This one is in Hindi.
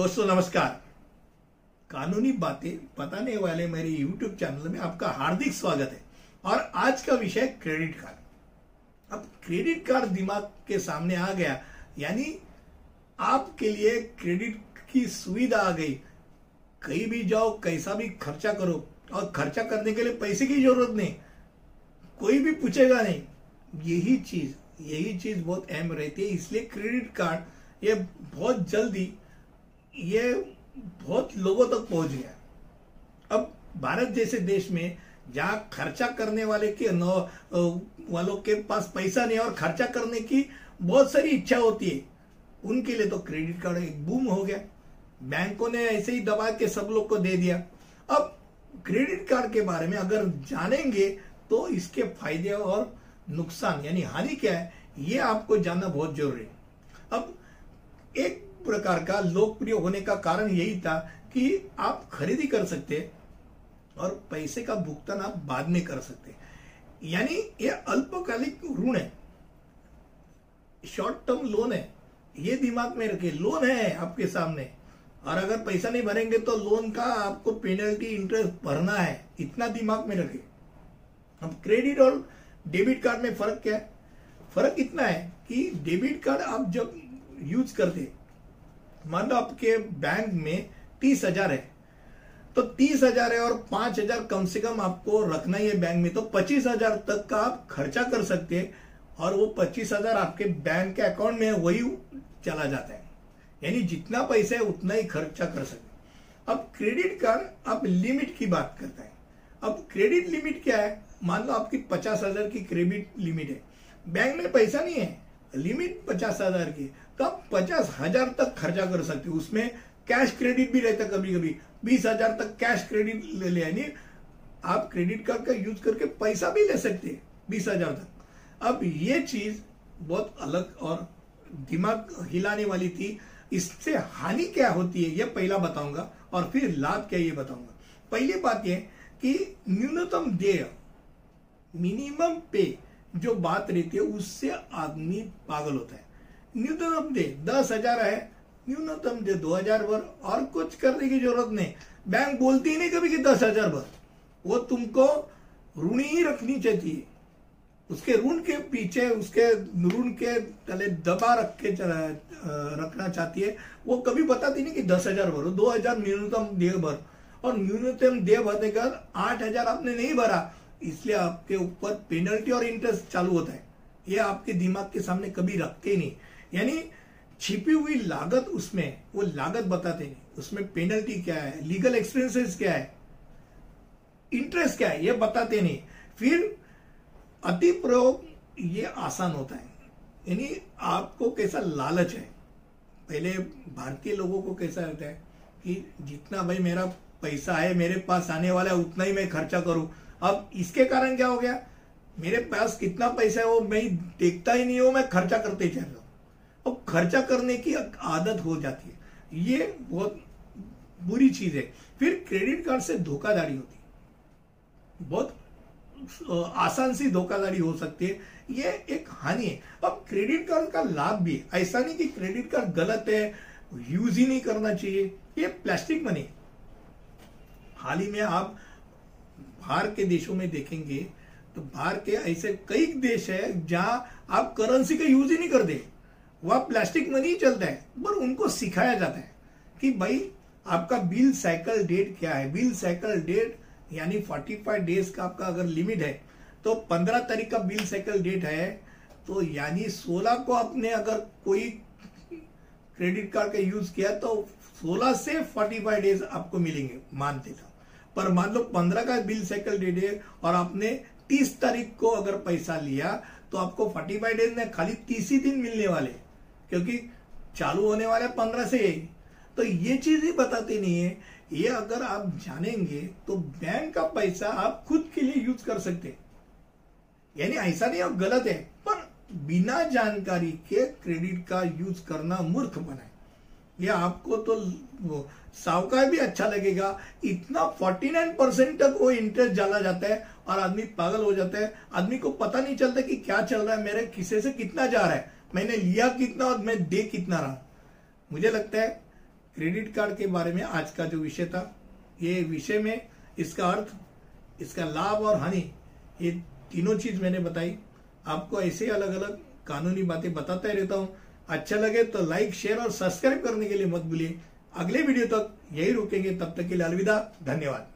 दोस्तों, नमस्कार। कानूनी बातें बताने वाले मेरे YouTube चैनल में आपका हार्दिक स्वागत है। और आज का विषय क्रेडिट कार्ड अब क्रेडिट कार्ड दिमाग के सामने आ गया, यानी आपके लिए क्रेडिट की सुविधा आ गई। कहीं भी जाओ, कैसा भी खर्चा करो, और खर्चा करने के लिए पैसे की ज़रूरत नहीं। कोई भी पूछेगा नहीं। यही चीज़ यही चीज़ बहुत अहम रहती है, इसलिए क्रेडिट कार्ड ये बहुत जल्दी ये बहुत लोगों तक पहुँच गया। अब भारत जैसे देश में जहाँ खर्चा करने वाले के वालों के पास पैसा नहीं और खर्चा करने की बहुत सारी इच्छा होती है, उनके लिए तो क्रेडिट कार्ड एक बूम हो गया। बैंकों ने ऐसे ही दबा के सब लोग को दे दिया। अब क्रेडिट कार्ड के बारे में अगर जानेंगे तो इसके फ़ायदे और नुकसान, यानी हानि क्या है, ये आपको जानना बहुत ज़रूरी है। अब एक प्रकार का लोकप्रिय होने का कारण यही था कि आप खरीदी कर सकते और पैसे का भुगतान आप बाद में कर सकते। यानी ये अल्पकालिक ऋण है। शॉर्ट टर्म लोन है। ये दिमाग में रखे लोन है आपके सामने। और अगर पैसा नहीं भरेंगे तो लोन का आपको पेनल्टी इंटरेस्ट भरना है। इतना दिमाग में रखे अब क्रेडिट और डेबिट कार्ड में फ़र्क क्या है? फ़र्क इतना है कि डेबिट कार्ड आप जब यूज़ करते मान लो आपके बैंक में तीस हज़ार है। तो तीस हज़ार है और पाँच हज़ार कम से कम आपको रखना ही है बैंक में। तो पच्चीस हज़ार तक का आप खर्चा कर सकते हैं और वो पच्चीस हज़ार आपके बैंक के अकाउंट में है, वही चला जाता है। यानी जितना पैसा है, उतना ही खर्चा कर सकते अब क्रेडिट कार्ड, आप लिमिट की बात करता है। अब क्रेडिट लिमिट क्या है? मान लो आपकी पचास हज़ार की क्रेडिट लिमिट है। बैंक में पैसा नहीं है। लिमिट पचास हज़ार की। तो आप पचास हज़ार तक खर्चा कर सकते हो। उसमें कैश क्रेडिट भी रहता कभी कभी बीस हज़ार तक कैश क्रेडिट ले ले यानी आप क्रेडिट कार्ड का यूज़ करके पैसा भी ले सकते हैं, बीस हज़ार तक। अब ये चीज़ बहुत अलग और दिमाग हिलाने वाली थी। इससे हानि क्या होती है, ये पहला बताऊँगा और फिर लाभ क्या ये बताऊँगा। पहली बात यह कि न्यूनतम देय मिनिमम पे जो बात रहती है, उससे आदमी पागल होता है। न्यूनतम दे, दस हज़ार है, न्यूनतम दे दो हज़ार भर, और कुछ करने की ज़रूरत नहीं। बैंक बोलती ही नहीं कभी कि दस हज़ार भर। वो तुमको ऋणी ही रखनी चाहिए। उसके ऋण के पीछे, उसके ऋण के तले दबा रख के रखना चाहती है। वो कभी बताती नहीं कि दस हज़ार भरो, दो हज़ार न्यूनतम देय भर। और न्यूनतम देय भरने का आठ हज़ार आपने नहीं भरा। इसलिए आपके ऊपर पेनल्टी और इंटरेस्ट चालू होता है। ये आपके दिमाग के सामने कभी रखते नहीं। यानी छिपी हुई लागत उसमें, वो लागत बताते नहीं उसमें पेनल्टी क्या है? लीगल एक्सपेंसेस क्या है? इंटरेस्ट क्या है? ये बताते नहीं। फिर अति प्रयोग, ये आसान होता है। यानी आपको कैसा लालच है? पहले भारतीय लोगों को कैसा रहता है कि जितना भाई मेरा पैसा है, मेरे पास आने वाला है, उतना ही मैं खर्चा करूँ। अब इसके कारण क्या हो गया? मेरे पास कितना पैसा है वो मैं देखता ही नहीं हूँ, मैं खर्चा करते ही चल रहा हूँ। अब खर्चा करने की आदत हो जाती है। ये बहुत बुरी चीज़ है। फिर क्रेडिट कार्ड से धोखाधड़ी होती है। बहुत आसान सी धोखाधड़ी हो सकती है। ये एक हानि है। अब क्रेडिट कार्ड का लाभ भी है। ऐसा नहीं कि क्रेडिट कार्ड गलत है, यूज़ ही नहीं करना चाहिए। ये प्लास्टिक मनी हाल ही में आप बाहर के देशों में देखेंगे तो बाहर के ऐसे कई देश है जहाँ आप करेंसी का यूज़ ही नहीं करते। वह प्लास्टिक मनी चलता है, पर उनको सिखाया जाता है कि भाई, आपका बिल साइकिल डेट क्या है? बिल साइकिल डेट यानी 45 डेज़ का आपका अगर लिमिट है तो 15 तारीख का बिल साइकिल डेट है तो यानी 16 को आपने अगर कोई क्रेडिट कार्ड का यूज़ किया तो 16 से 45 डेज़ आपको मिलेंगे, मानते था। पर मान लो 15 का बिल साइकिल डेट है और आपने 30 तारीख को अगर पैसा लिया तो आपको 45 डेज़ में खाली तीस ही दिन मिलने वाले, क्योंकि चालू होने वाले पंद्रह से यही। तो ये चीज़ ही बताती नहीं है। ये अगर आप जानेंगे तो बैंक का पैसा आप खुद के लिए यूज़ कर सकते। यानी ऐसा नहीं आप गलत है। पर बिना जानकारी के क्रेडिट का यूज़ करना मूर्ख बनाए ये आपको तो सावकार भी अच्छा लगेगा। इतना 49 परसेंट तक वो इंटरेस्ट डाला जाता है और आदमी पागल हो जाता है। आदमी को पता नहीं चलता कि क्या चल रहा है, मेरे किसे से कितना जा रहा है। मैंने लिया कितना और मैं दे कितना रहा। मुझे लगता है क्रेडिट कार्ड के बारे में आज का जो विषय था, ये विषय में इसका अर्थ, इसका लाभ और हानि, ये तीनों चीज़ मैंने बताई। आपको ऐसे अलग अलग कानूनी बातें बताता रहता हूँ अच्छा लगे तो लाइक शेयर और सब्सक्राइब करने के लिए मत भूलिए। अगले वीडियो तक यही रुकेंगे, तब तक के लिए अलविदा, धन्यवाद।